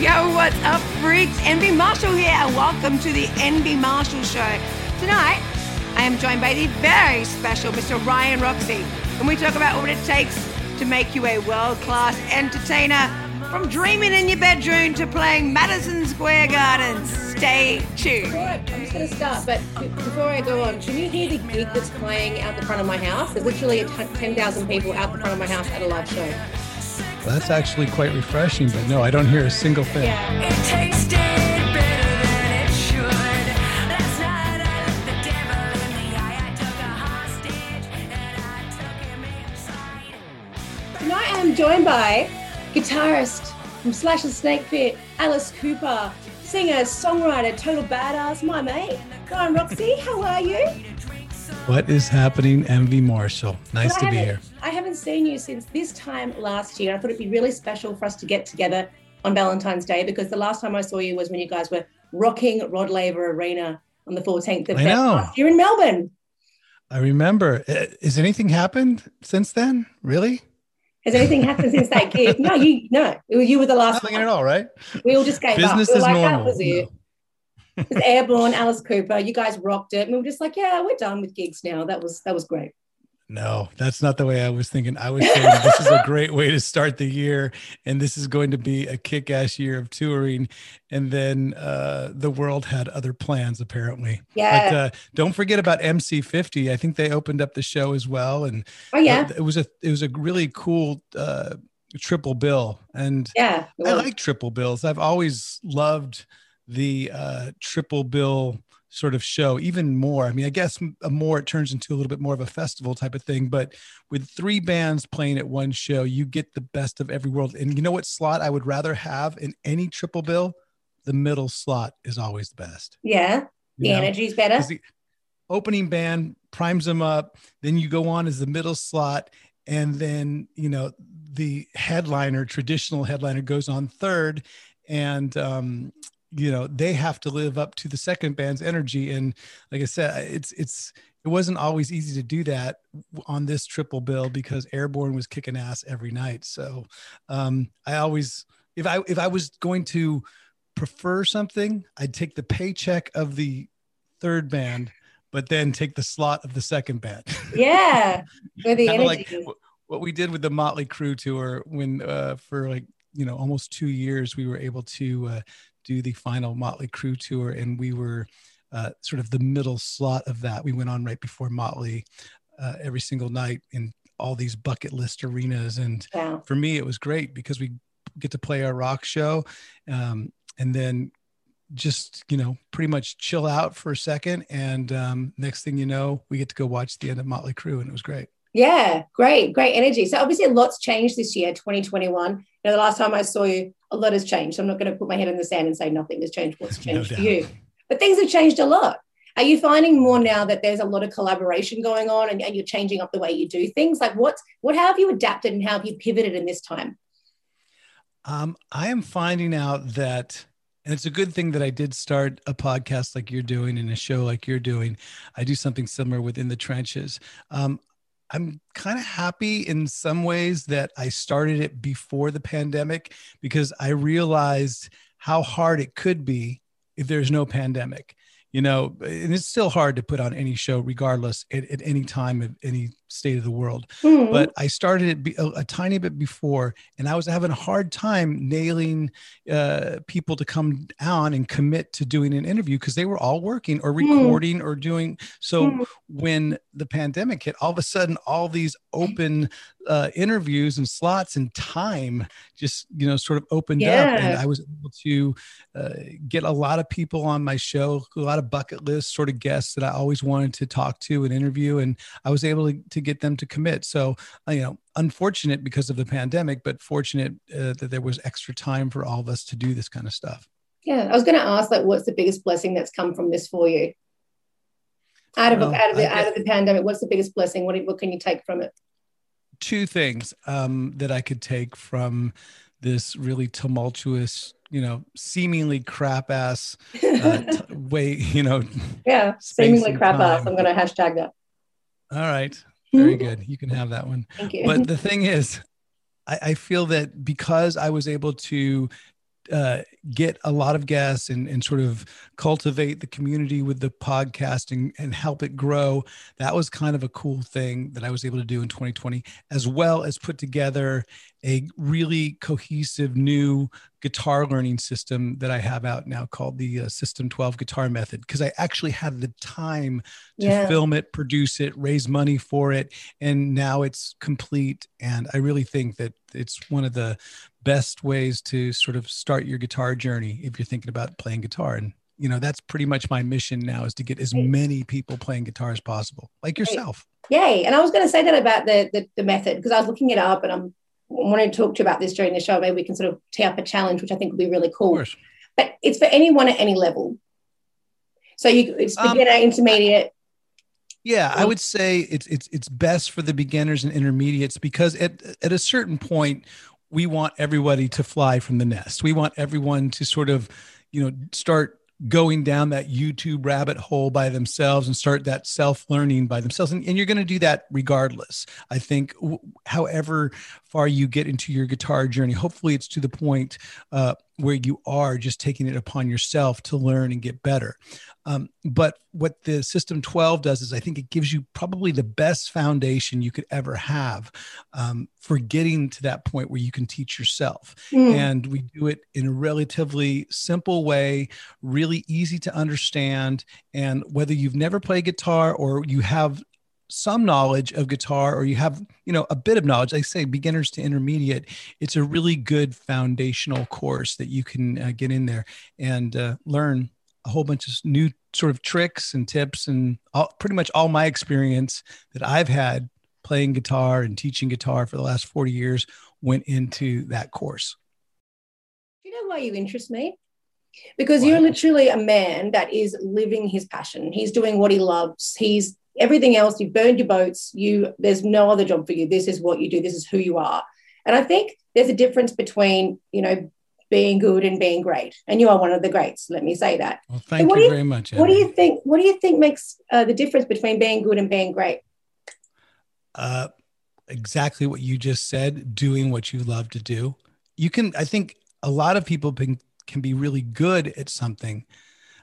Yo, what's up, freaks? Envy Marshall here, and welcome to the Envy Marshall Show. Tonight, I am joined by the very special Mr. Ryan Roxie, and we talk about what it takes to make you a world class entertainer from dreaming in your bedroom to playing Madison Square Garden. Stay tuned. I'm just going to start, but before I go on, can you hear the gig that's playing out the front of my house? There's literally 10,000 people out the front of my house at a live show. Well, that's actually quite refreshing, but no, I don't hear a single thing. Yeah. It tasted it should. Last night I looked the devil in the eye. I took a hostage and I took him inside. Tonight I'm joined by guitarist from Slash and Snake Pit, Alice Cooper, singer, songwriter, total badass, my mate, Ryan Roxie. How are you? What is happening, Envy Marshall? Nice to be here. I haven't seen you since this time last year. I thought it'd be really special for us to get together on Valentine's Day because the last time I saw you was when you guys were rocking Rod Laver Arena on the 14th of I Feb know. last year in Melbourne. I remember. Uh, Has anything happened since then? Really? Has anything happened since that gig? No, you no. You were the last Nothing one. at all, right? We all just gave Business up. We is like, normal. That was it. No. It was Airborne, Alice Cooper. You guys rocked it. And we were just like, yeah, we're done with gigs now. That was that was great. No, that's not the way I was thinking. I was saying this is a great way to start the year, and this is going to be a kick-ass year of touring. And then uh, the world had other plans, apparently. Yeah. But uh, don't forget about MC50. I think they opened up the show as well, and oh yeah. it was a it was a really cool uh, triple bill. And Yeah. I like triple bills. I've always loved the uh, triple bill sort of show even more. I mean, I guess a more it turns into a little bit more of a festival type of thing. But with three bands playing at one show, you get the best of every world. And you know what slot I would rather have in any triple bill? The middle slot is always the best. yeah. The you know? energy's better the opening band primes them up then you go on as the middle slot and then you know the headliner traditional headliner goes on third and um you know they have to live up to the second band's energy. And like i said it's it's it wasn't always easy to do that on this triple bill because airborne was kicking ass every night. So um i always if i if i was going to prefer something i'd take the paycheck of the third band but then take the slot of the second band. Yeah. Where the energy. like what we did with the Motley Crue tour when uh, for like you know almost two years we were able to uh, do the final Motley Crue tour and we were uh, sort of the middle slot of that. We went on right before Motley uh, every single night in all these bucket list arenas and Wow. for me it was great because we get to play our rock show um, and then just you know pretty much chill out for a second and um, next thing you know we get to go watch the end of motley crue and it was great Yeah, great, great energy. So obviously a lot's changed this year, 2021. You know, the last time I saw you, a lot has changed. I'm not going to put my head in the sand and say nothing has changed. What's No changed for you? But things have changed a lot. Are you finding more now that there's a lot of collaboration going on and, and you're changing up the way you do things? Like what's what how have you adapted and how have you pivoted in this time? um, i am finding out that and it's a good thing that i did start a podcast like you're doing and a show like you're doing i do something similar within the trenches um, i'm kind of happy in some ways that i started it before the pandemic because i realized how hard it could be if there's no pandemic you know and it's still hard to put on any show regardless at, at any time of any state of the world Hmm. but I started it a, a tiny bit before, and I was having a hard time nailing uh, people to come on and commit to doing an interview because they were all working or Hmm. recording or doing. So Hmm. when the pandemic hit, all of a sudden, all these open uh, interviews and slots and time just you know sort of opened up, and I was able to uh, get a lot of people on my show, a lot of bucket list sort of guests that I always wanted to talk to and interview, and I was able to, to get them to commit. So, uh, you know, unfortunate because of the pandemic, but fortunate uh, that there was extra time for all of us to do this kind of stuff. Yeah, I was going to ask, like, what's the biggest blessing that's come from this for you? Out of Well, out of the out of the pandemic, what's the biggest blessing? What what can you take from it? Two things um, that I could take from this really tumultuous, you know, seemingly crap ass uh, t- way, you know. yeah, seemingly crap ass. I'm going to hashtag that. All right, very good. You can have that one. Thank you. but the thing is I, I feel that because i was able to uh, get a lot of guests and, and sort of cultivate the community with the podcasting and help it grow. That was kind of a cool thing that I was able to do in 2020, as well as put together a really cohesive new guitar learning system that I have out now called the uh, System 12 Guitar Method because I actually had the time to Yeah. film it, produce it, raise money for it, and now it's complete. And I really think that it's one of the best ways to sort of start your guitar journey if you're thinking about playing guitar. And you know that's pretty much my mission now is to get as many people playing guitar as possible, like yourself. Yay. And I was going to say that about the, the, the method because I was looking it up and I'm wanting to talk to you about this during the show. Maybe we can sort of tee up a challenge, which I think would be really cool. But it's for anyone at any level. So you it's Um, beginner, intermediate. Yeah, I would say it's it's it's best for the beginners and intermediates because at at a certain point we want everybody to fly from the nest. We want everyone to sort of, you know, start going down that YouTube rabbit hole by themselves and start that self learning by themselves. And, and you're going to do that regardless. I think, w- however far you get into your guitar journey, hopefully it's to the point uh, where you are just taking it upon yourself to learn and get better. Um, but what the System 12 does is I think it gives you probably the best foundation you could ever have um, for getting to that point where you can teach yourself Mm. and we do it in a relatively simple way really easy to understand and whether you've never played guitar or you have some knowledge of guitar or you have you know a bit of knowledge i say beginners to intermediate it's a really good foundational course that you can uh, get in there and uh, learn a whole bunch of new sort of tricks and tips and all, pretty much all my experience that i've had playing guitar and teaching guitar for the last 40 years went into that course Do you know why you interest me? Because Why? you're literally a man that is living his passion. He's doing what he loves. He's everything else. You've burned your boats. You there's no other job for you. This is what you do. This is who you are. And I think there's a difference between you know being good and being great. And you are one of the greats. Let me say that. well thank what you you- very much What do you think? What do you think makes uh, the difference between being good and being great? uh, exactly what you just said doing what you love to do you can i think a lot of people can, can be really good at something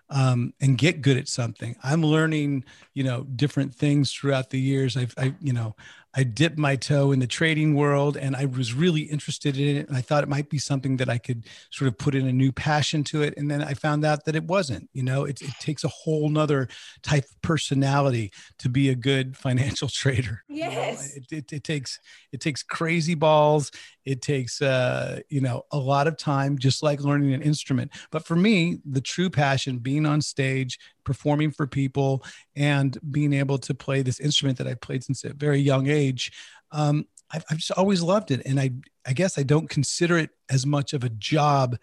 um, and get good at something i'm learning you know different things throughout the years i've I, you know i dipped my toe in the trading world and i was really interested in it and i thought it might be something that i could sort of put in a new passion to it and then i found out that it wasn't you know it, it takes a whole nother type of personality to be a good financial trader you know? Yes. it, it, it takes it takes crazy balls it takes uh you know a lot of time just like learning an instrument but for me the true passion being on stage performing for people and being able to play this instrument that i played since a very young age um I've, I've just always loved it and i i guess i don't consider it as much of a job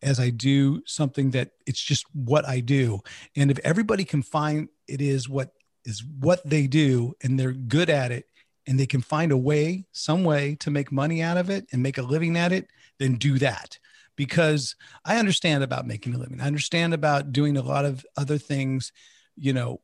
as i do something that it's just what i do and if everybody can find it is what is what they do and they're good at it and they can find a way, some way to make money out of it and make a living at it, then do that. Because I understand about making a living. I understand about doing a lot of other things, you know,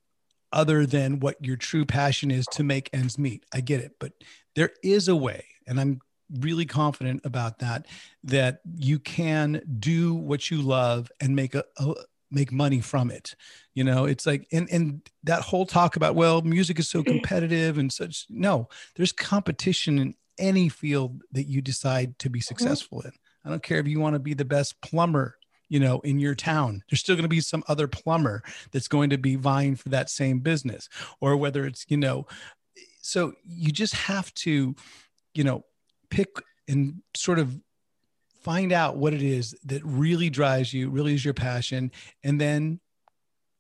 other than what your true passion is to make ends meet. I get it. But there is a way, and I'm really confident about that, that you can do what you love and make a, a make money from it you know it's like and and that whole talk about well music is so competitive and such no there's competition in any field that you decide to be mm-hmm. successful in i don't care if you want to be the best plumber you know in your town. There's still going to be some other plumber that's going to be vying for that same business. Or whether it's you know so you just have to you know pick and sort of find out what it is that really drives you really is your passion and then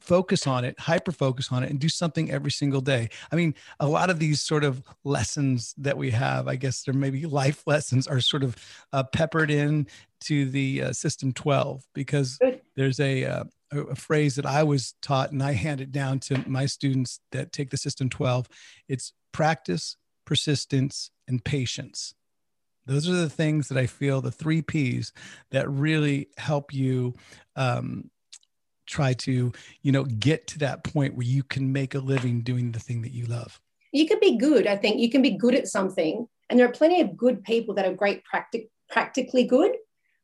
focus on it hyper focus on it and do something every single day. I mean a lot of these sort of lessons that we have i guess there maybe life lessons are sort of uh, peppered in to the uh, system 12 because Good. there's a, uh, a a phrase that i was taught and i hand it down to my students that take the system 12 it's practice persistence and patience. Those are the things that i feel the three p's that really help you um, try to you know get to that point where you can make a living doing the thing that you love You can be good. I think you can be good at something, and there are plenty of good people that are great, practic- practically good.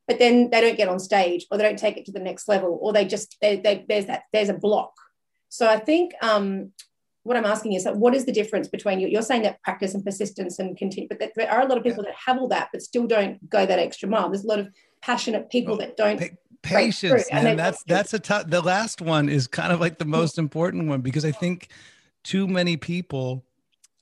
but then they don't get on stage or they don't take it to the next level or they just they, they, there's that there's a block so i think um, what i'm asking is that what is the difference between you you're saying that practice and persistence and continue but there are a lot of people that have all that but still don't go that extra mile there's a lot of passionate people that don't patience true, and and that's that's a tough the last one is kind of like the most important one because i think too many people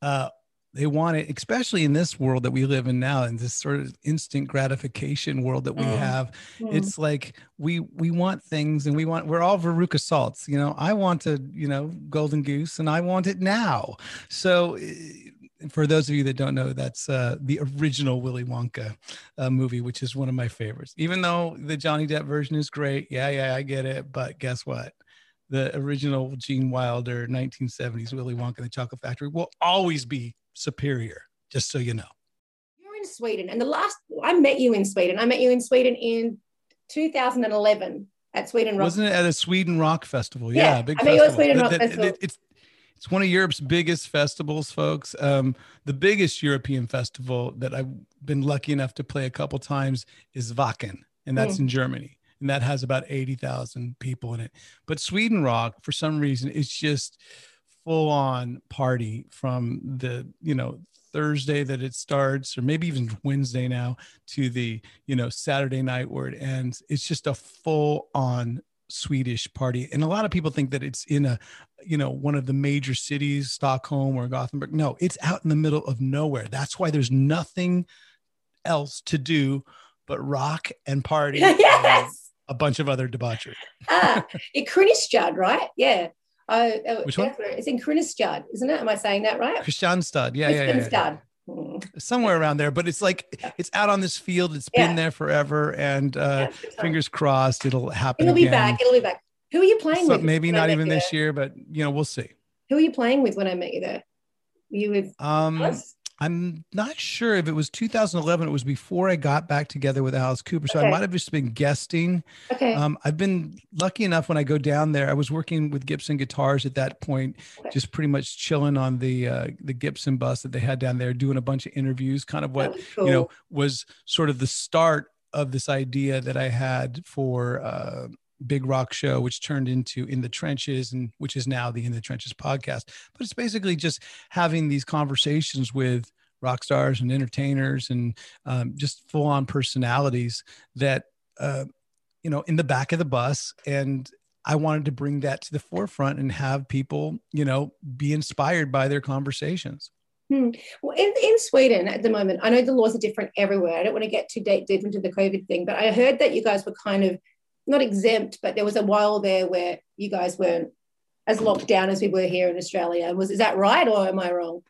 uh they want it especially in this world that we live in now in this sort of instant gratification world that we Mm. have. Mm. it's like we we want things and we want we're all veruca salts you know? I want a you know golden goose and i want it now. So eh, for those of you that don't know that's uh, the original willy wonka uh, movie which is one of my favorites. Even though the johnny depp version is great yeah yeah i get it but guess what the original gene wilder 1970s willy wonka and the chocolate factory will always be superior just so you know You're in Sweden, and the last I met you in Sweden. I met you in Sweden in 2011 at Sweden Rock. Wasn't it at a Sweden Rock Festival? Yeah, Yeah, big I it festival. Sweden Rock Festival. it- it's it's one of Europe's biggest festivals, folks. Um, the biggest European festival that I've been lucky enough to play a couple times is Wacken, and that's Hmm. in Germany, and that has about eighty thousand people in it. But Sweden Rock, for some reason, it's just full on party from the you know Thursday that it starts, or maybe even Wednesday now, to the you know Saturday night where it ends. It's just a full on Swedish party, and a lot of people think that it's in a you know one of the major cities, Stockholm or Gothenburg. No, it's out in the middle of nowhere. That's why there's nothing else to do but rock and party. yes. A bunch of other debauchery. Ah, in Kronistad, right? Yeah. Uh, uh, Which one? It's in Kronistad, isn't it? Am I saying that right? Kristianstad, yeah, yeah, yeah, yeah. Kristianstad. Mm. somewhere around there. But it's like it's out on this field. It's Yeah. been there forever, and uh, Yeah, fingers crossed it'll happen. It'll be again. back. It'll be back. Who are you playing So with? maybe not even this there? year, but you know we'll see. Who are you playing with when I met you there? Were you with Um, us? I'm not sure if it was 2011. It was before I got back together with Alice Cooper, so I might have just been guesting. Okay. Um, I've been lucky enough when I go down there. I was working with Gibson guitars at that point, Okay. just pretty much chilling on the uh, the Gibson bus that they had down there, doing a bunch of interviews. Kind of what cool. you know was sort of the start of this idea that I had for uh, Big Rock Show, which turned into In the Trenches, and which is now the In the Trenches podcast. But it's basically just having these conversations with rock stars and entertainers and um, just full on personalities that uh, you know in the back of the bus and I wanted to bring that to the forefront and have people, you know, be inspired by their conversations. Well, in, in Sweden at the moment, I know the laws are different everywhere. I don't want to get too deep, deep into the COVID thing, but I heard that you guys were kind of not exempt, but there was a while there where you guys weren't as locked down as we were here in Australia. Was is that right or am I wrong?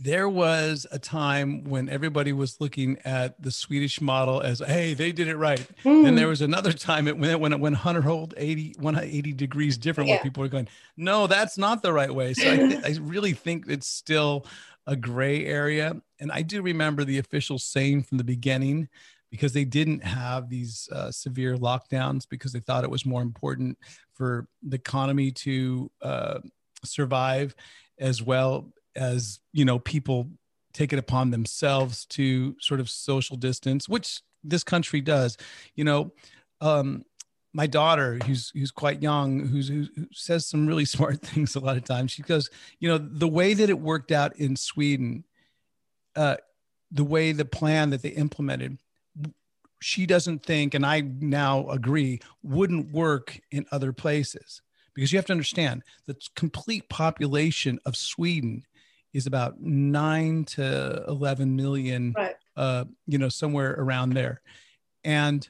There was a time when everybody was looking at the Swedish model as, hey, they did it right. Hmm. And there was another time it, when it, when it, when Hunter hold 80, 180 degrees different, where people were going, no, that's not the right way. So I, th- I really think it's still a gray area. And I do remember the officials saying from the beginning, because they didn't have these uh, severe lockdowns, because they thought it was more important for the economy to uh, survive as well as you know people take it upon themselves to sort of social distance which this country does. You know um my daughter who's who's quite young who's who says some really smart things a lot of times. She goes you know the way that it worked out in sweden uh the way the plan that they implemented she doesn't think and i now agree wouldn't work in other places because you have to understand the complete population of sweden is about 9 to 11 million Right. uh you know somewhere around there and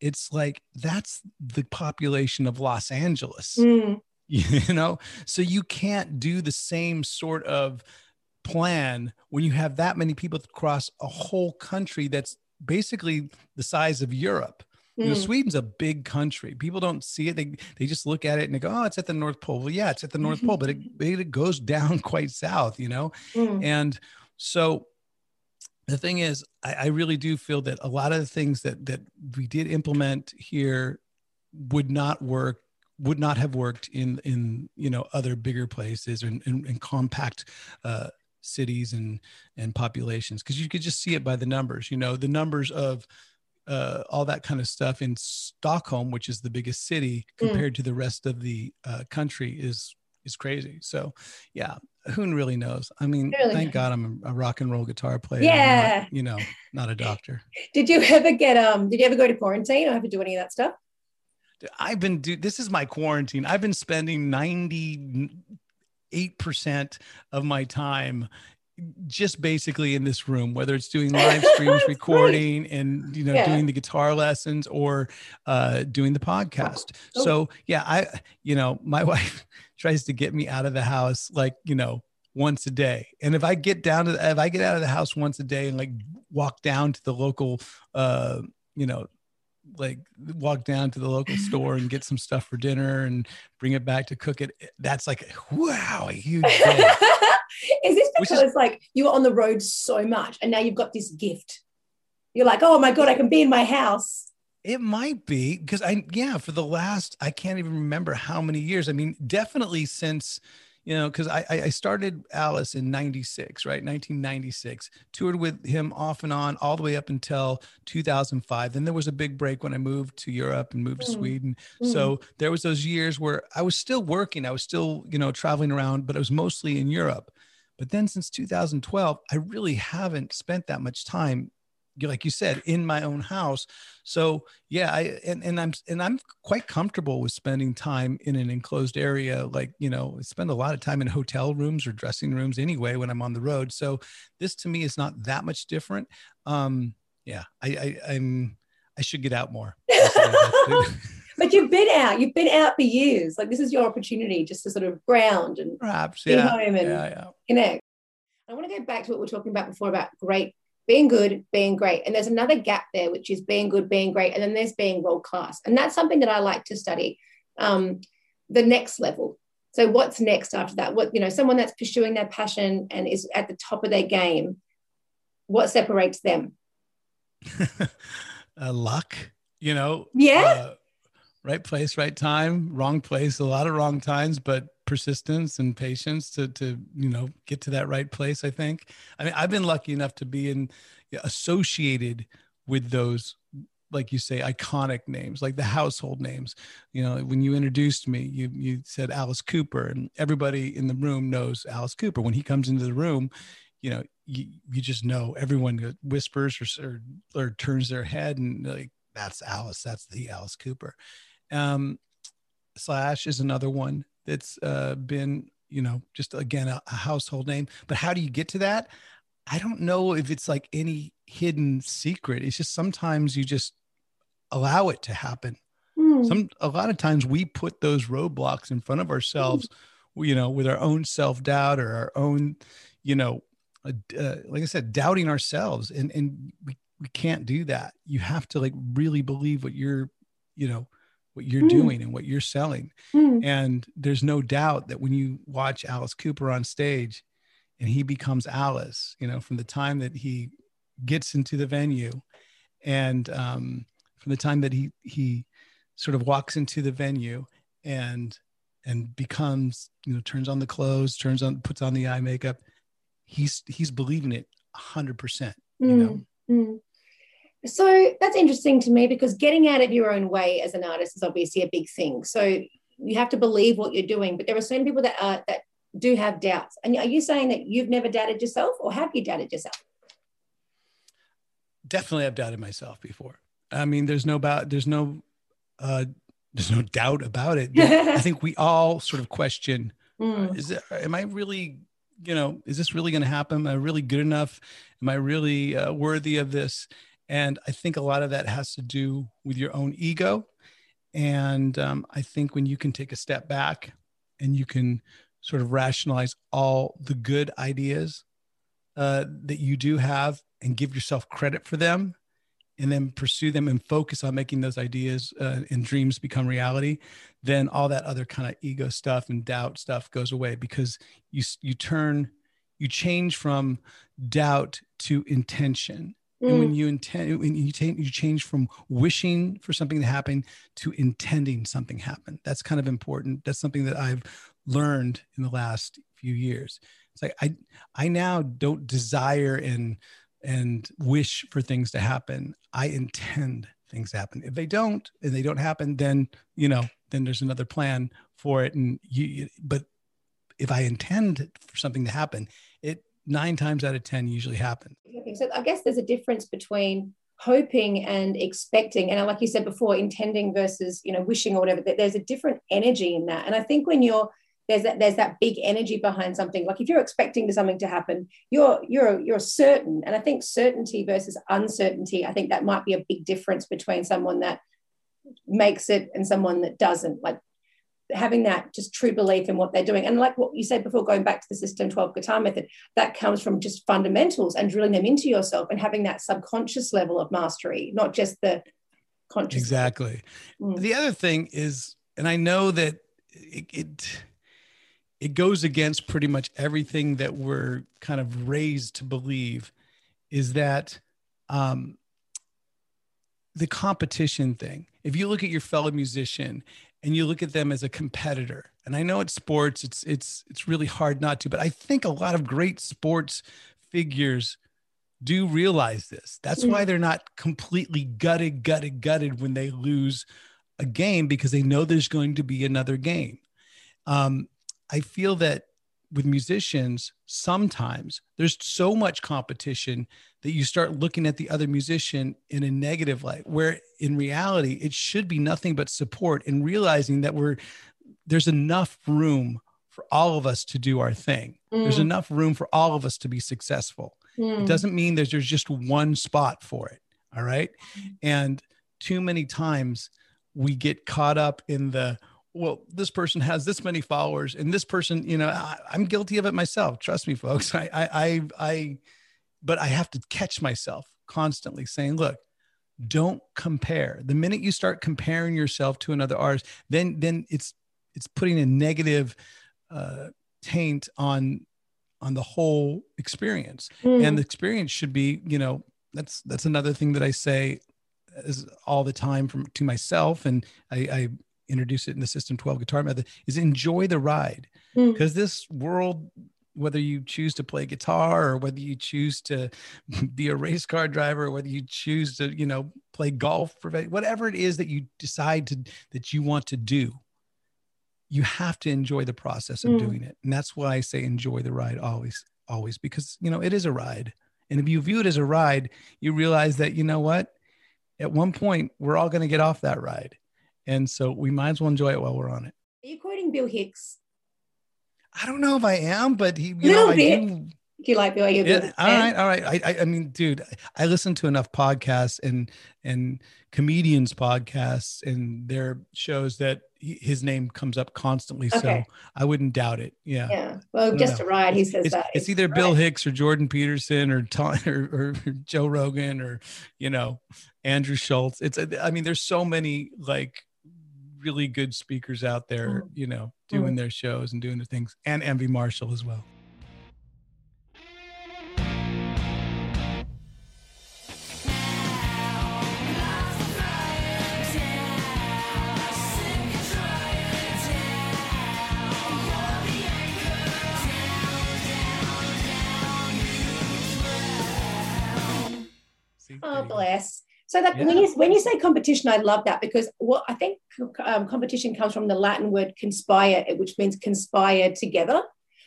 it's like that's the population of los angeles Hmm. you know so you can't do the same sort of plan when you have that many people across a whole country that's basically the size of europe. You know Hmm. sweden's a big country. People don't see it. They, they just look at it and they go oh it's at the north pole. Well yeah it's at the north pole but it, it goes down quite south you know? Hmm. and so the thing is I, I really do feel that a lot of the things that that we did implement here would not work would not have worked in in you know other bigger places and in, in, compact uh, cities and and populations because you could just see it by the numbers you know the numbers of uh, all that kind of stuff in Stockholm, which is the biggest city Mm. compared to the rest of the uh, country, is is crazy. So, yeah, who really knows? I mean, Really thank knows. God I'm a, rock and roll guitar player. I'm not, Yeah. you know, not a doctor. Did you ever get um? Did you ever go to quarantine or have to do any of that stuff? I've been do this is my quarantine. I've been spending 98% of my time just basically in this room, whether it's doing live streams, great. recording, and you know, Yeah. doing the guitar lessons or uh doing the podcast. Oh. So yeah, I you know, my wife tries to get me out of the house like, you know, once a day. And if I get down to the, if I get out of the house once a day and like walk down to the local uh, you know, like walk down to the local store and get some stuff for dinner and bring it back to cook it. That's like wow, a huge is this Which is- because like you were on the road so much and now you've got this gift? You're like, oh my god, I can be in my house. It might be because I, yeah, for the last, I can't even remember how many years. I mean, definitely since, you know, because I, I I started Alice in 96, right? 1996, toured with him off and on all the way up until 2005. Then there was a big break when I moved to Europe and moved to Mm. Sweden. Mm. So there was those years where I was still working, I was still, you know, traveling around, but I was mostly in Europe. But then since 2012, I really haven't spent that much time, like you said, in my own house. So yeah, I and, and I'm and I'm quite comfortable with spending time in an enclosed area. Like, you know, I spend a lot of time in hotel rooms or dressing rooms anyway when I'm on the road. So this to me is not that much different. Um, yeah, I, I I'm I should get out more. but you've been out. You've been out for years. Like this is your opportunity just to sort of ground and Perhaps, Be yeah, home and- yeah, yeah. connect. I want to go back to what we were talking about before about great, being good, being great. And there's another gap there, which is being good, being great. And then there's being world class. And that's something that I like to study. Um, the next level. So what's next after that? What, you know, someone that's pursuing their passion and is at the top of their game, what separates them? uh, luck, you know. Yeah. uh, right place, right time, wrong place, a lot of wrong times, but persistence and patience to to you know get to that right place. I think. I mean, I've been lucky enough to be in associated with those like you say iconic names like the household names you know when you introduced me you you said alice cooper and everybody in the room knows alice cooper when he comes into the room you know you, you just know everyone whispers or, or or turns their head and like that's alice that's the alice cooper um slash is another one that's uh been you know just again a, a household name. But how do you get to that? I don't know if it's like any hidden secret. It's just sometimes you just allow it to happen. Hmm. some a lot of times we put those roadblocks in front of ourselves you know with our own self-doubt or our own you know uh, uh, like i said doubting ourselves. And and we, we can't do that. You have to like really believe what you're you know what you're Mm. doing and what you're selling Hmm. and there's no doubt that when you watch alice cooper on stage and he becomes alice you know from the time that he gets into the venue and um, from the time that he he sort of walks into the venue and and becomes you know turns on the clothes turns on puts on the eye makeup he's he's believing it 100% you know Mm. So that's interesting to me because getting out of your own way as an artist is obviously a big thing. So you have to believe what you're doing, but there are certain people that are that do have doubts. And are you saying that you've never doubted yourself, or have you doubted yourself? definitely i've doubted myself before i mean there's no about there's no uh there's no doubt about it i think we all sort of question Mm. is it am i really you know is this really going to happen am i really good enough am i really uh, worthy of this and i think a lot of that has to do with your own ego. And um, i think when you can take a step back and you can sort of rationalize all the good ideas uh, that you do have and give yourself credit for them and then pursue them and focus on making those ideas uh, and dreams become reality then all that other kind of ego stuff and doubt stuff goes away because you you turn you change from doubt to intention and when Mm. you intend when you, you change from wishing for something to happen to intending something happen that's kind of important that's something that i've learned in the last few years it's like i i now don't desire and and wish for things to happen. I intend things to happen. If they don't and they don't happen, then you know, then there's another plan for it. And you, you but if I intend for something to happen, it nine times out of ten usually happens. So I guess there's a difference between hoping and expecting, and like you said before, intending versus you know wishing or whatever. There's a different energy in that, and I think when you're there's that there's that big energy behind something. Like if you're expecting something to happen, you're you're you're certain, and I think certainty versus uncertainty. I think that might be a big difference between someone that makes it and someone that doesn't. Like having that just true belief in what they're doing. And like what you said before, going back to the system 12 guitar method, that comes from just fundamentals and drilling them into yourself and having that subconscious level of mastery, not just the conscious. Exactly. Mm. The other thing is, and I know that it, it it goes against pretty much everything that we're kind of raised to believe, is that um, the competition thing. If you look at your fellow musician and you look at them as a competitor, and I know it's sports, it's it's it's really hard not to, but I think a lot of great sports figures do realize this. That's why they're not completely gutted, gutted, gutted when they lose a game because they know there's going to be another game. Um, I feel that with musicians, sometimes there's so much competition that you start looking at the other musician in a negative light, where in reality, it should be nothing but support and realizing that we're there's enough room for all of us to do our thing. There's Mm, enough room for all of us to be successful. mm, It doesn't mean there's, there's just one spot for it. All right. And too many times we get caught up in the, well, this person has this many followers and this person, you know, I, I'm guilty of it myself. Trust me, folks. I, I, I, I, but I have to catch myself constantly saying, look, don't compare. The minute you start comparing yourself to another artist, then, then it's, it's putting a negative uh, taint on, on the whole experience mm. and the experience should be you know that's that's another thing that i say is all the time from to myself and i, I introduce it in the system 12 guitar method is enjoy the ride. Mm. because this world whether you choose to play guitar or whether you choose to be a race car driver or whether you choose to you know play golf whatever it is that you decide to that you want to do you have to enjoy the process of Mm. doing it. And that's why i say enjoy the ride always always because you know it is a ride. And if you view it as a ride you realize that you know what? At one point we're all going to get off that ride and so we might as well enjoy it while we're on it Are you quoting Bill Hicks? i don't know if i am but he you Little know i bit. do Do you like Bill? Yeah, all right all right I, I i mean dude i listen to enough podcasts and and comedians podcasts and their shows that he, his name comes up constantly so i wouldn't doubt it yeah Yeah. Well, just no. a ride. He says it's, that. it's either Bill. Hicks or Jordan Peterson or Tom or, or Joe Rogan or you know Andrew Schulz. It's I mean there's so many like really good speakers out there, Mm. you know, doing their shows and doing their things, and Envy Marshall as well. Oh, bless. So that when you when you say competition, I love that because what I think um, competition comes from the Latin word conspire, which means conspire together.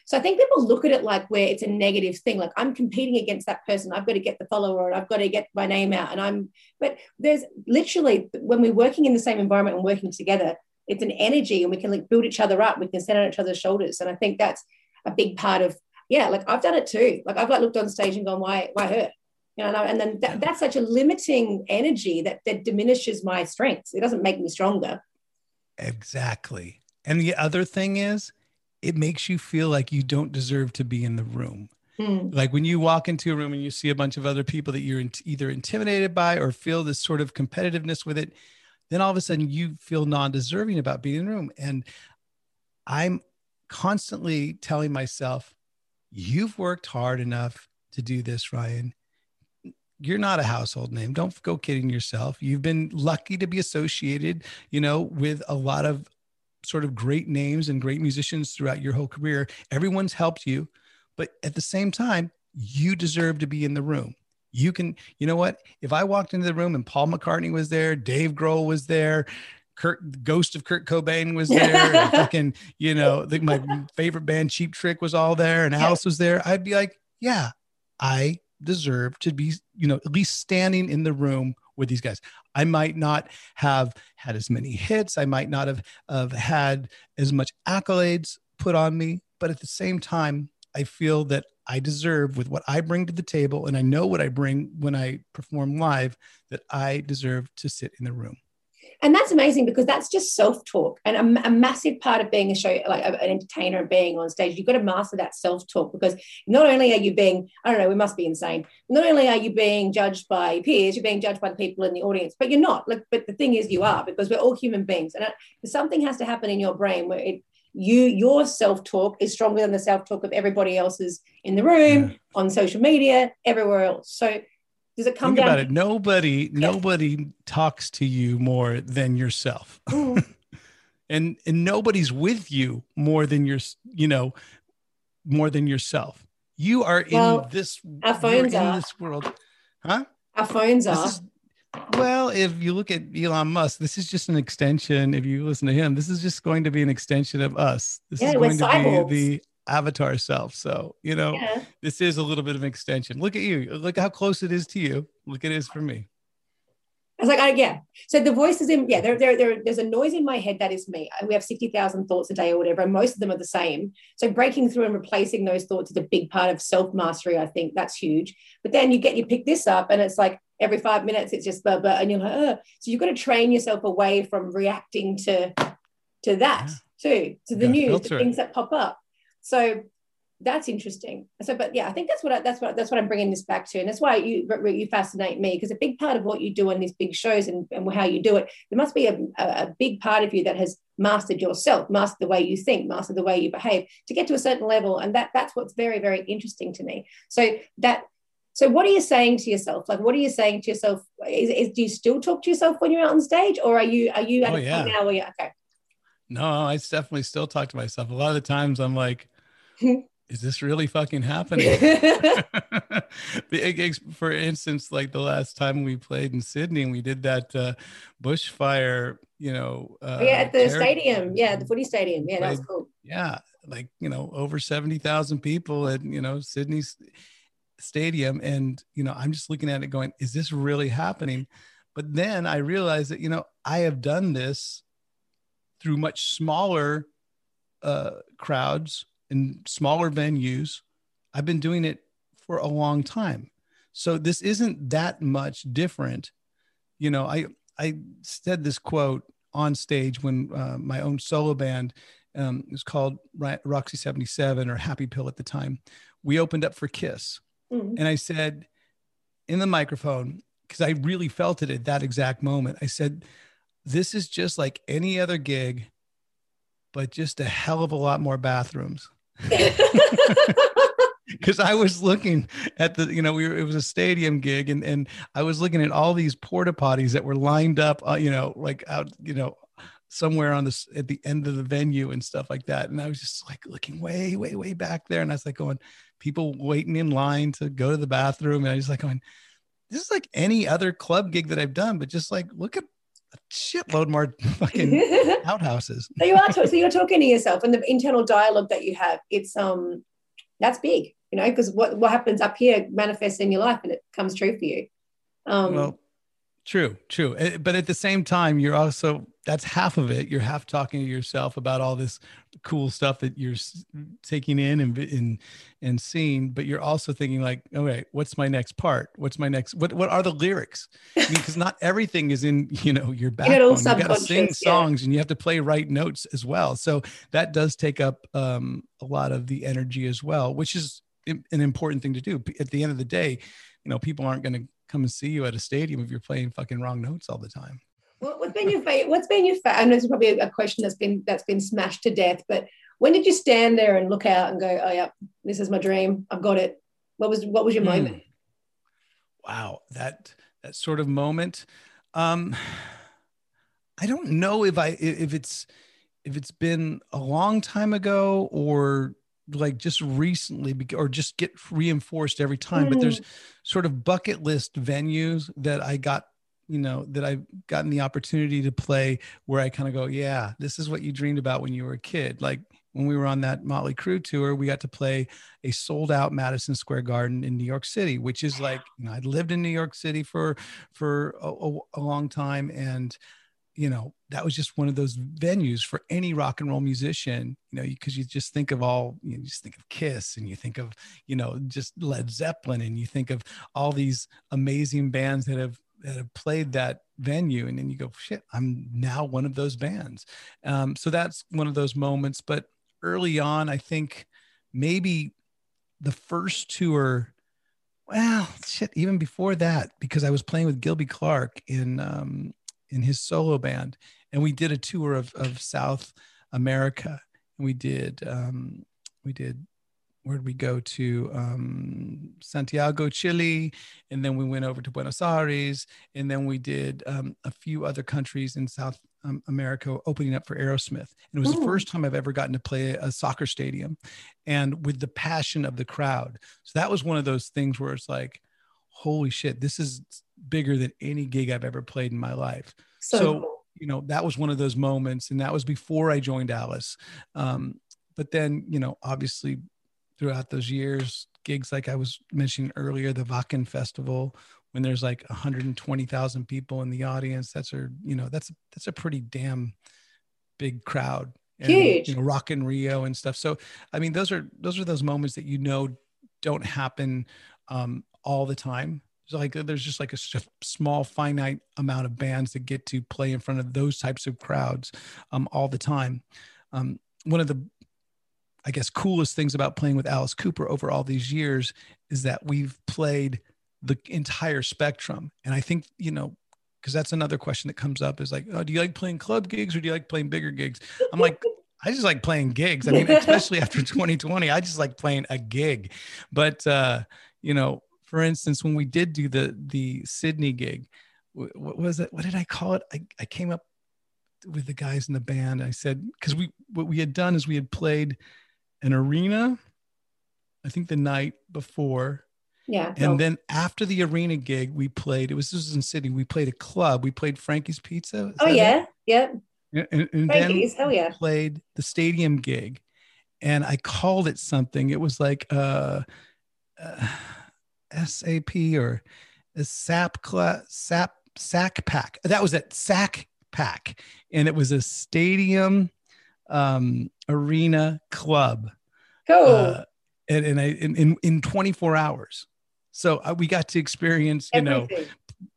So I think people look at it like where it's a negative thing, like I'm competing against that person. I've got to get the follower, and I've got to get my name out, and I'm. But there's literally when we're working in the same environment and working together, it's an energy, and we can like build each other up. We can stand on each other's shoulders, and I think that's a big part of. Yeah, like I've done it too. Like I've like looked on stage and gone, why, why her? You know, and then that, that's such a limiting energy that that diminishes my strengths. It doesn't make me stronger. Exactly. And the other thing is, it makes you feel like you don't deserve to be in the room. Hmm. Like when you walk into a room and you see a bunch of other people that you're in- either intimidated by or feel this sort of competitiveness with it, then all of a sudden you feel non deserving about being in the room. And I'm constantly telling myself, you've worked hard enough to do this, Ryan. You're not a household name. Don't go kidding yourself. You've been lucky to be associated, you know, with a lot of sort of great names and great musicians throughout your whole career. Everyone's helped you, but at the same time, you deserve to be in the room. You can, you know what? If I walked into the room and Paul McCartney was there, Dave Grohl was there, Kurt, ghost of Kurt Cobain was there, fucking, you know, the, my favorite band, Cheap Trick, was all there, and. Alice was there. I'd be like, yeah, I deserve to be, you know, at least standing in the room with these guys. I might not have had as many hits. I might not have, have had as much accolades put on me, but at the same time, I feel that I deserve with what I bring to the table, and I know what I bring when I perform live, that I deserve to sit in the room. And that's amazing because that's just self-talk. And a, a massive part of being a show like an entertainer and being on stage you've got to master that self-talk because not only are you being i don't know we must be insane. Not only are you being judged by peers you're being judged by the people in the audience but you're not. Like but the thing is you are because we're all human beings. And something has to happen in your brain where it you your self-talk is stronger than the self-talk of everybody else's in the room Yeah. on social media everywhere else. So does it come Think down about it. Nobody, nobody talks to you more than yourself. Mm. and and nobody's with you more than your you know more than yourself you are in Well, this our phones in are. this world huh our phones This are is- well if you look at elon musk this is just an extension if you listen to him this is just going to be an extension of us this Yeah, is going to cyborgs. be the avatar self so you know yeah. this is a little bit of an extension look at you look how close it is to you look at it is for me I was like, I, yeah. So the voices in, yeah, there, there, there, there's a noise in my head that is me. We have 60,000 thoughts a day or whatever, and most of them are the same. So breaking through and replacing those thoughts is a big part of self mastery. I think that's huge. But then you get, you pick this up, and it's like every five minutes, it's just blah, blah, and you're like, oh. So you've got to train yourself away from reacting to, to that too, to the gotta news, the it. things that pop up. So that's interesting. So, but yeah, I think that's what I, that's what that's what I'm bringing this back to, and that's why you you fascinate me because a big part of what you do on these big shows and, and how you do it, there must be a, a, big part of you that has mastered yourself, mastered the way you think, mastered the way you behave to get to a certain level, and that that's what's very very interesting to me. So that. So what are you saying to yourself? Like, what are you saying to yourself? Is, is do you still talk to yourself when you're out on stage, or are you are you at Oh, a yeah. point now where you okay? no i definitely still talk to myself a lot of the times i'm like is this really fucking happening for instance, like the last time we played in Sydney, and we did that uh, bushfire, you know. Uh, yeah, at the stadium. Yeah, the footy stadium. Yeah, that was cool. Yeah, like you know, over seventy thousand people at you know Sydney's stadium, and you know, I'm just looking at it, going, "Is this really happening?" But then I realized that you know I have done this through much smaller uh, crowds and smaller venues. I've been doing it for a long time. So this isn't that much different. You know, I I said this quote on stage when uh, my own solo band um, was called Roxie 77 or Happy Pill at the time. We opened up for Kiss. Mhm. And I said in the microphone, because I really felt it at that exact moment, I said, This is just like any other gig, but just a hell of a lot more bathrooms. Because I was looking at the, you know, we were, it was a stadium gig, and and I was looking at all these porta potties that were lined up, uh, you know, like out, you know, somewhere on this at the end of the venue and stuff like that. And I was just like looking way, way, way back there, and I was like going, people waiting in line to go to the bathroom, and I was like going, this is like any other club gig that I've done, but just like look at a shitload more fucking outhouses. so you are so you're talking to yourself and the internal dialogue that you have it's um that's big you know because what what happens up here manifests in your life and it comes true for you um well, true, true. Eh, But at the same time, you're also that's half of it. You're half talking to yourself about all this cool stuff that you're taking in and and and seeing. But you're also thinking like, okay, what's my next part? What's my next? What what are the lyrics? Because not everything is in you know your backbone. You got to sing subconscious, yeah. songs and you have to play right notes as well. So that does take up um, a lot of the energy as well, which is an important thing to do. At the end of the day, you know, people aren't going to come and see you at a stadium if you're playing fucking wrong notes all the time. What, what's been your favorite what's been your fa- i know this is probably a question that's been that's been smashed to death but when did you stand there and look out and go oh yeah this is my dream. I've got it. What was what was your Hmm. moment? Wow, that that sort of moment. Um, I don't know if I if it's if it's been a long time ago or like just recently or just get reinforced every time but there's sort of bucket list venues that i got you know that i've gotten the opportunity to play where i kind of go yeah this is what you dreamed about when you were a kid. Like when we were on that motley crue tour we got to play a sold out madison square garden in new york city which is like you know i'd lived in new york city for for a, a, a long time and you know that was just one of those venues for any rock and roll musician you know because you just think of all you, know, you just think of kiss and you think of you know just led zeppelin and you think of all these amazing bands that have that have played that venue and then you go shit i'm now one of those bands. Um, so that's one of those moments. But early on i think maybe the first tour well shit even before that because i was playing with gilby clarke in um, in his solo band and we did a tour of, of south america. And we did um, we did where did we go to um, santiago chile and then we went over to buenos aires and then we did um, a few other countries in south um, america opening up for aerosmith. And it was the first time i've ever gotten to play a soccer stadium and with the passion of the crowd. So that was one of those things where it's like holy shit this is bigger than any gig i've ever played in my life. So, So- you know that was one of those moments and that was before i joined alice. Um, but then you know obviously throughout those years gigs like i was mentioning earlier the wacken festival when there's like 120000 people in the audience that's a you know that's that's a pretty damn big crowd. And, Huge. you know rock in rio and stuff. So i mean those are those are those moments that you know don't happen um, all the time. So like there's just like a small finite amount of bands that get to play in front of those types of crowds um, all the time. Um, one of the i guess coolest things about playing with alice cooper over all these years is that we've played the entire spectrum and i think you know because that's another question that comes up is like oh, do you like playing club gigs or do you like playing bigger gigs i'm like I just like playing gigs. I mean, especially after 2020, I just like playing a gig. But uh, you know, for instance, when we did do the the Sydney gig, what was it? What did I call it? I, I came up with the guys in the band. I said because we what we had done is we had played an arena, I think the night before, yeah. and no. then after the arena gig, we played. It was this was in Sydney. We played a club. We played Frankie's Pizza. Oh that it? yeah, yeah. And, and- and then Frankie's. Hell yeah. played the stadium gig and I called it something. It was like uh, uh SAP or a SAP class, SAP SAC pack. That was it, SAC pack. And it was a stadium um, arena club. Cool. Uh, and, and I in, in in 24 hours. So uh, we got to experience, you know,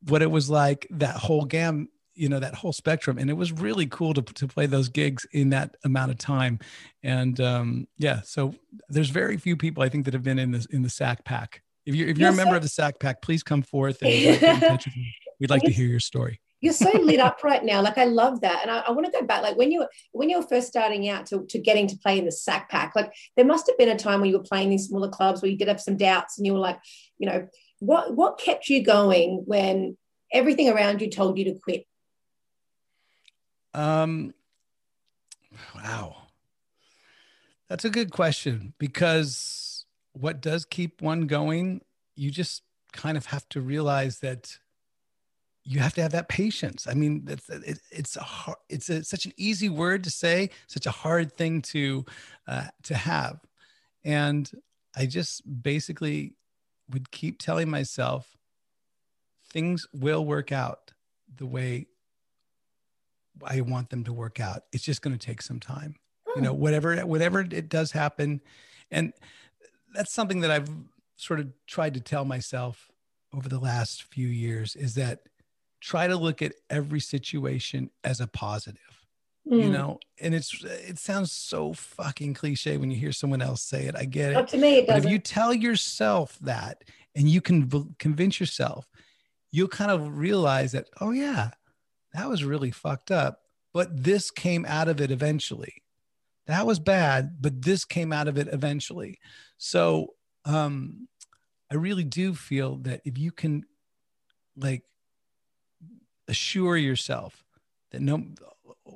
what it was like that whole gam you know that whole spectrum and it was really cool to, to play those gigs in that amount of time and um yeah so there's very few people i think that have been in this in the sack pack if you're if you're Yes, a member of the sack pack please come forth and like, get in touch with me. we'd like to hear your story You're so lit up right now. Like I love that. And I, I want to go back. Like when you were when you were first starting out to, to getting to play in the sack pack, like there must have been a time when you were playing these smaller clubs where you did have some doubts and you were like, you know, what what kept you going when everything around you told you to quit? Um, wow. That's a good question because what does keep one going, you just kind of have to realize that you have to have that patience. I mean, it's it, it's a hard, it's a, such an easy word to say, such a hard thing to uh, to have, and I just basically would keep telling myself things will work out the way I want them to work out. It's just going to take some time. You know, whatever whatever it does happen, and that's something that I've sort of tried to tell myself over the last few years is that try to look at every situation as a positive you Mm. know? And it's it sounds so fucking cliche when you hear someone else say it. I get Not it to me, it but if you tell yourself that and you can v- convince yourself you'll kind of realize that oh yeah that was really fucked up but this came out of it eventually. That was bad but this came out of it eventually. So um i really do feel that if you can like assure yourself that no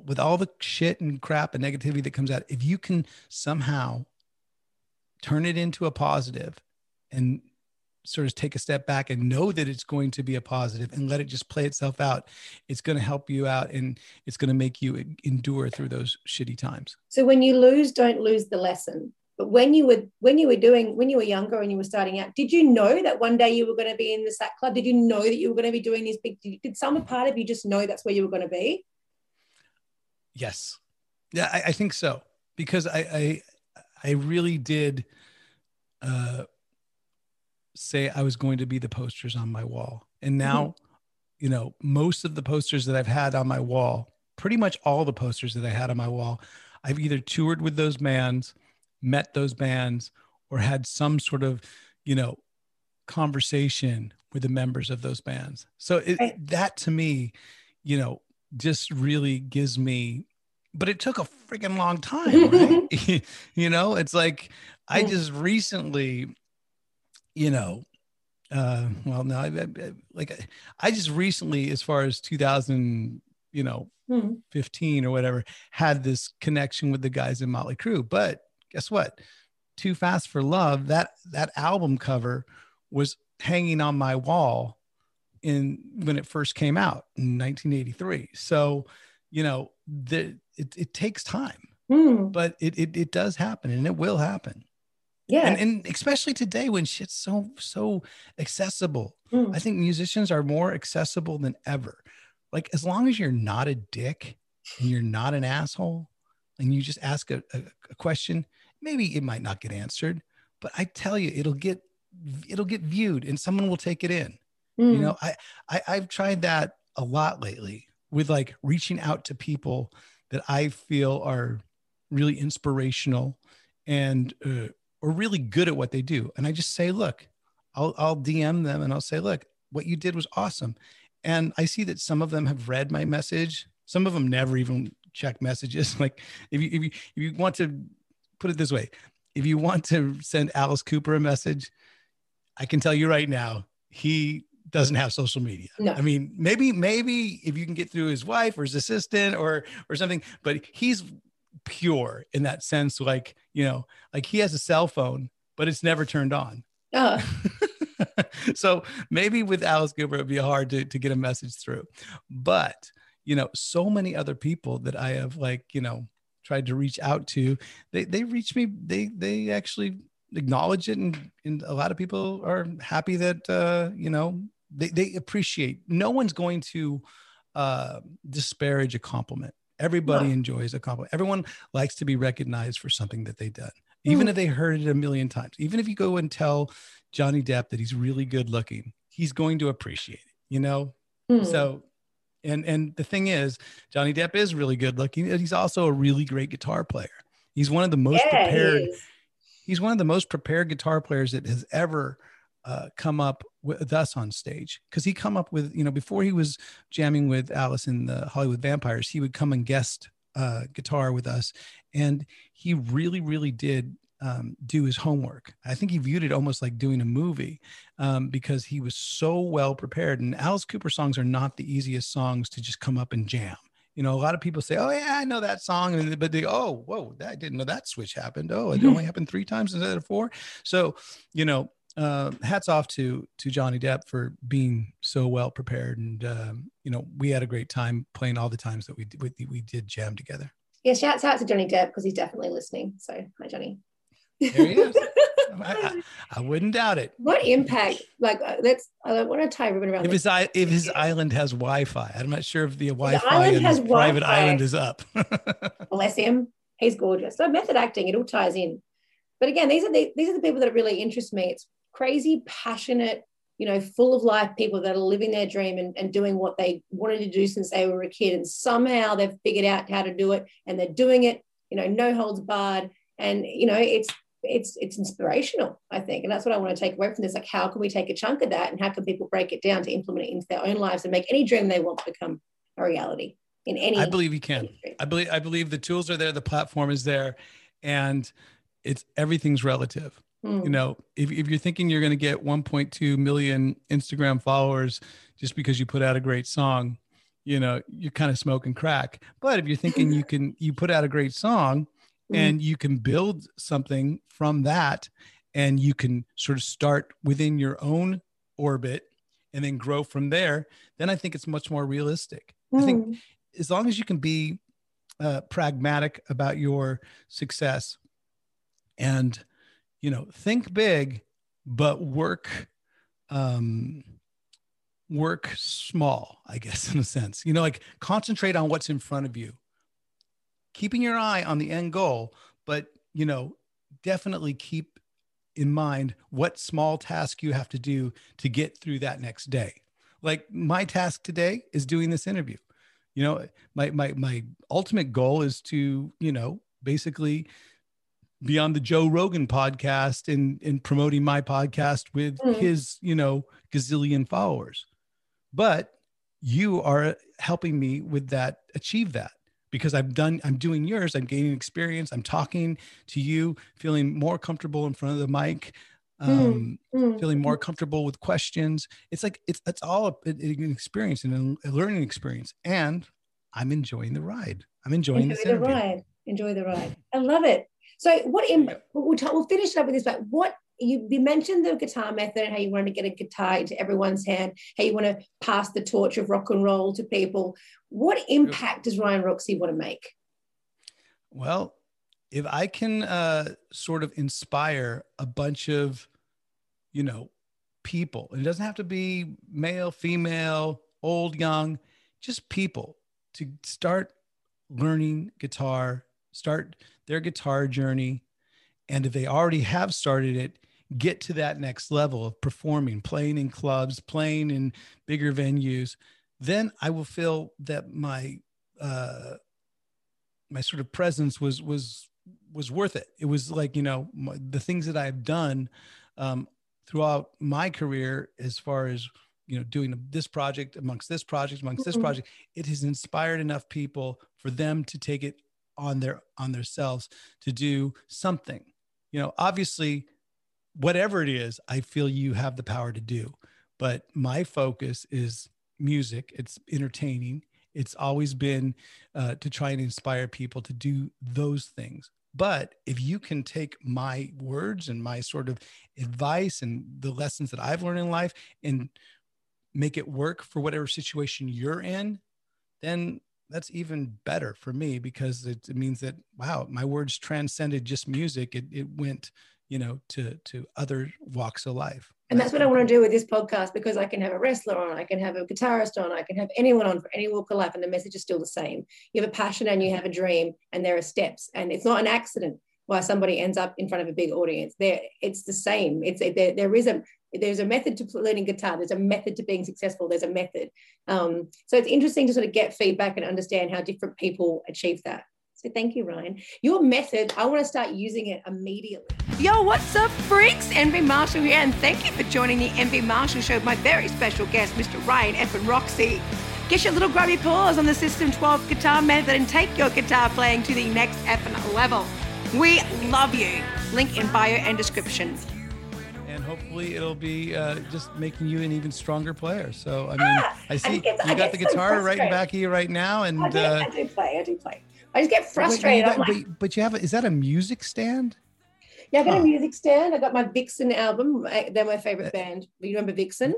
with all the shit and crap and negativity that comes out if you can somehow turn it into a positive and sort of take a step back and know that it's going to be a positive and let it just play itself out it's going to help you out and it's going to make you endure through those shitty times So when you lose, don't lose the lesson. But when you were when you were doing when you were younger and you were starting out, did you know that one day you were going to be in the sack club? Did you know that you were going to be doing these big? Did, did some part of you just know that's where you were going to be? Yes. Yeah, I, I think so because I, I I really did uh, say I was going to be the posters on my wall, and now, you know, most of the posters that I've had on my wall, pretty much all the posters that I had on my wall, I've either toured with those bands, met those bands, or had some sort of, you know, conversation with the members of those bands. So it, Right. that to me, you know, just really gives me but it took a freaking long time right you know it's like i Mm. just recently you know uh well no I, I- like i just recently as far as 2000 you know Hmm. 15 or whatever had this connection with the guys in Mötley Crüe but guess what too fast for love that that album cover was hanging on my wall in when it first came out in 1983 so you know the, it, it takes time Hmm. but it, it it does happen and it will happen Yeah. and, and especially today when shit's so so accessible Hmm. i think musicians are more accessible than ever like as long as you're not a dick and you're not an asshole and you just ask a, a, a question maybe it might not get answered but i tell you it'll get it'll get viewed and someone will take it in. Hmm. you know I, I i've tried that a lot lately with like reaching out to people that i feel are really inspirational and uh, or really good at what they do. And i just say look i'll i'll dm them and i'll say look what you did was awesome. And i see that some of them have read my message. Some of them never even check messages. Like if you if you if you want to put it this way if you want to send alice cooper a message i can tell you right now he doesn't have social media. No. I mean, maybe maybe if you can get through his wife or his assistant or or something, but he's pure in that sense. Like you know, like he has a cell phone, but it's never turned on. Oh, so maybe with Alice Cooper, it'd be hard to, to get a message through. But, you know, so many other people that I have like, you know, tried to reach out to, they, they reach me, they, they actually acknowledge it. And, and a lot of people are happy that, uh, you know, they, they appreciate, no one's going to uh, disparage a compliment. Everybody No. enjoys a compliment. Everyone likes to be recognized for something that they've done, even Mm. if they heard it a million times. Even if you go and tell Johnny Depp that he's really good looking, he's going to appreciate it, you know? Hmm. So, and and the thing is, Johnny Depp is really good looking. and He's also a really great guitar player. He's one of the most yeah, prepared. is. He's one of the most prepared guitar players that has ever uh, come up with us on stage. Because he come up with, you know, before he was jamming with Alice in the Hollywood Vampires, he would come and guest uh, guitar with us, and he really, really did um, do his homework. I think he viewed it almost like doing a movie um, because he was so well prepared. And Alice Cooper songs are not the easiest songs to just come up and jam. You know, a lot of people say, "Oh yeah, I know that song," and but they, "Oh, whoa, I didn't know that switch happened. Oh, it only happened three times instead of four. So, you know, uh, hats off to to Johnny Depp for being so well prepared, and um, you know, we had a great time playing all the times that we we, we did jam together. Yeah, shouts out to Johnny Depp because he's definitely listening. So, hi, Johnny. There he is. I, I, I wouldn't doubt it. what impact? Like, uh, let's. I want to tie ribbon around If his if his island has Wi-Fi, I'm not sure if the Wi-Fi island has private Wi-Fi. island is up. Bless him. He's gorgeous. So method acting, it all ties in. But again, these are the these are the people that really interest me. It's crazy, passionate, you know, full of life people that are living their dream and, and doing what they wanted to do since they were a kid. And somehow they've figured out how to do it and they're doing it, you know, no holds barred. And you know, it's it's it's inspirational, I think. And that's what I want to take away from this. Like, how can we take a chunk of that and how can people break it down to implement it into their own lives and make any dream they want become a reality in any I believe you can. industry? I believe I believe the tools are there, the platform is there, and it's everything's relative. Hmm. You know, if, if you're thinking you're going to get 1.2 million Instagram followers just because you put out a great song, you know, you're kind of smoking crack. But if you're thinking you can, you put out a great song Mm. and you can build something from that and you can sort of start within your own orbit and then grow from there then i think it's much more realistic i think Mm. as long as you can be uh, pragmatic about your success and you know think big but work um work small i guess in a sense you know like concentrate on what's in front of you keeping your eye on the end goal but you know definitely keep in mind what small task you have to do to get through that next day. Like my task today is doing this interview. You know my my my ultimate goal is to you know basically be on the Joe Rogan podcast and and promoting my podcast with Mhm. his you know gazillion followers. But you are helping me with that achieve that because I've done I'm doing yours I'm gaining experience I'm talking to you feeling more comfortable in front of the mic um, Mm. feeling more comfortable with questions. It's like it's it's all an experience and a learning experience, and I'm enjoying the ride. I'm enjoying Enjoy the interview. ride. Enjoy the ride. I love it. So, what? In, we'll, ta- we'll finish it up with this. But what you, you mentioned the guitar method and how you want to get a guitar into everyone's hand, how you want to pass the torch of rock and roll to people. What impact does Ryan Roxie want to make? Well, if I can uh, sort of inspire a bunch of, you know, people, it doesn't have to be male, female, old, young, just people to start learning guitar, start their guitar journey. And if they already have started it, get to that next level of performing, playing in clubs, playing in bigger venues, then I will feel that my, uh, my sort of presence was was was worth it. It was like you know my, the things that I've done um, throughout my career, as far as you know, doing this project amongst this project amongst this Mhm. project, it has inspired enough people for them to take it on their on themselves to do something. You know, obviously, whatever it is, I feel you have the power to do. But my focus is music. It's entertaining. It's always been uh, to try and inspire people to do those things. But if you can take my words and my sort of advice and the lessons that I've learned in life and make it work for whatever situation you're in, then that's even better for me because it, means that wow, my words transcended just music. It it went, you know, to to other walks of life. And that's what I want to do with this podcast because I can have a wrestler on, I can have a guitarist on, I can have anyone on for any walk of life, and the message is still the same. You have a passion and you have a dream, and there are steps, and it's not an accident why somebody ends up in front of a big audience. There, it's the same. It's there, there is a there's a method to learning guitar. There's a method to being successful. There's a method. Um, so it's interesting to sort of get feedback and understand how different people achieve that. So thank you, Ryan. Your method, I want to start using it immediately. Yo, what's up, freaks? Envy Marshall here, and thank you for joining the Envy Marshall Show my very special guest, Mr. Ryan F. and Roxie. Get your little grubby paws on the System 12 guitar method and take your guitar playing to the next effing level. We love you. Link in bio and description. and hopefully it'll be uh, just making you an even stronger player. So I mean, Ah, I see get- I you got get the so guitar right in back of you right now, and I do, uh, I do play. I do play. I just get frustrated. got- I'm like, but, you have a, is that a music stand? yeah, I got huh. a music stand. I got my Vixen album. They're my favorite Uh, band. You remember Vixen?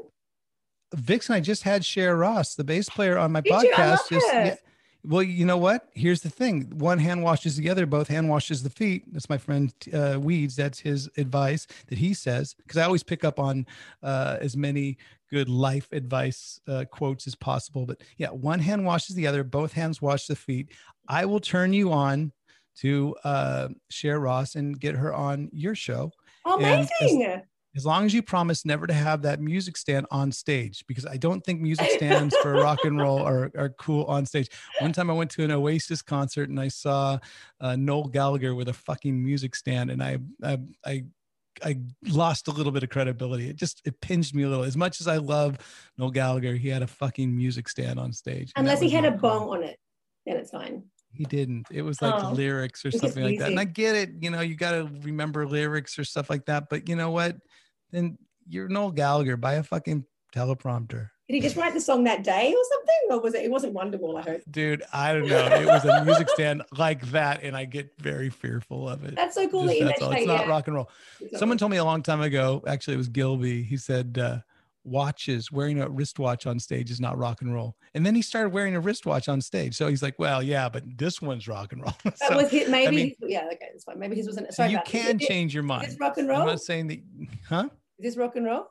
Vixen, I just had Share Ross, the bass player, on my Did podcast. you? I love just her. yeah. Well, you know what? Here's the thing: one hand washes the other. Both hand washes the feet. That's my friend uh, Weeds. That's his advice that he says because I always pick up on uh, as many good life advice uh, quotes as possible. But yeah, one hand washes the other. Both hands wash the feet. I will turn you on to uh, Ross and get her on your show And as- amazing. As long as you promise never to have that music stand on stage because i don't think music stands for rock and roll are, are cool on stage one time i went to an oasis concert and i saw uh, noel gallagher with a fucking music stand and i i i I lost a little bit of credibility. It just it pinged me a little. As much as I love Noel Gallagher, he had a fucking music stand on stage. Unless he had a cool. bong on it, then it's fine. He didn't. It was like Oh, lyrics or something like that. And I get it. You know, you got to remember lyrics or stuff like that. But you know what? Then you're Noel Gallagher. Buy a fucking teleprompter. Did he just write the song that day or something? Or was it? It wasn't Wonderwall, I hope. Dude, I don't know. It was a music stand like that, and I get very fearful of it. That's so cool Just that you that's all. It's not yeah. rock and roll. It's Someone told me a long time ago, actually, it was Gilby. He said, uh, watches, wearing a wristwatch on stage is not rock and roll. And then he started wearing a wristwatch on stage. So he's like, well, yeah, but this one's rock and roll. That so was his, maybe. mean- yeah, okay, that's fine. Maybe his wasn't. Sorry you can it- change your mind. this rock and roll I'm not saying that, huh? Is this rock and roll?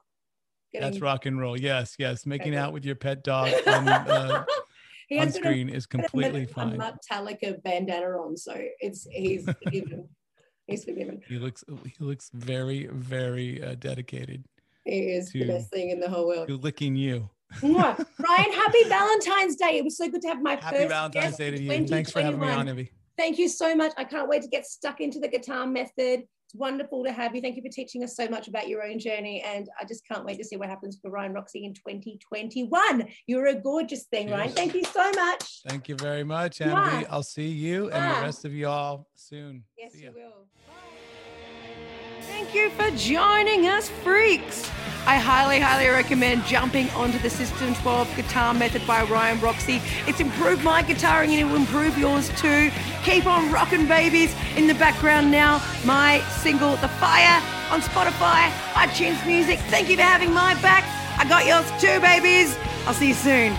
That's rock and roll. Yes, yes. Making out with your pet dog on, uh, on got a- screen is completely a fine. Metallica bandana on, so it's he's forgiven. he's forgiven. He looks he looks very, very uh, dedicated He is the best thing in the whole world. to licking you. Ryan, happy Valentine's Day. It was so good to have my Happy first Valentine's Day to you. Thanks for having me on, Ivy. Thank you so much. I can't wait to get stuck into the guitar method. It's wonderful to have you. Thank you for teaching us so much about your own journey. And I just can't wait to see what happens for Ryan Roxie in 2021. You're a gorgeous thing, Ryan. Thank you so much. Thank you very much, Mwah. Amity. I'll see you and Mwah. the rest of you all soon. Yes, you will. Thank you for joining us, freaks. I highly, highly recommend jumping onto the System 12 guitar method by Ryan Roxie. It's improved my guitaring and it will improve yours too. Keep on rocking, babies. In the background now, my single, The Fire, on Spotify, iTunes Music. Thank you for having my back. I got yours too, babies. I'll see you soon.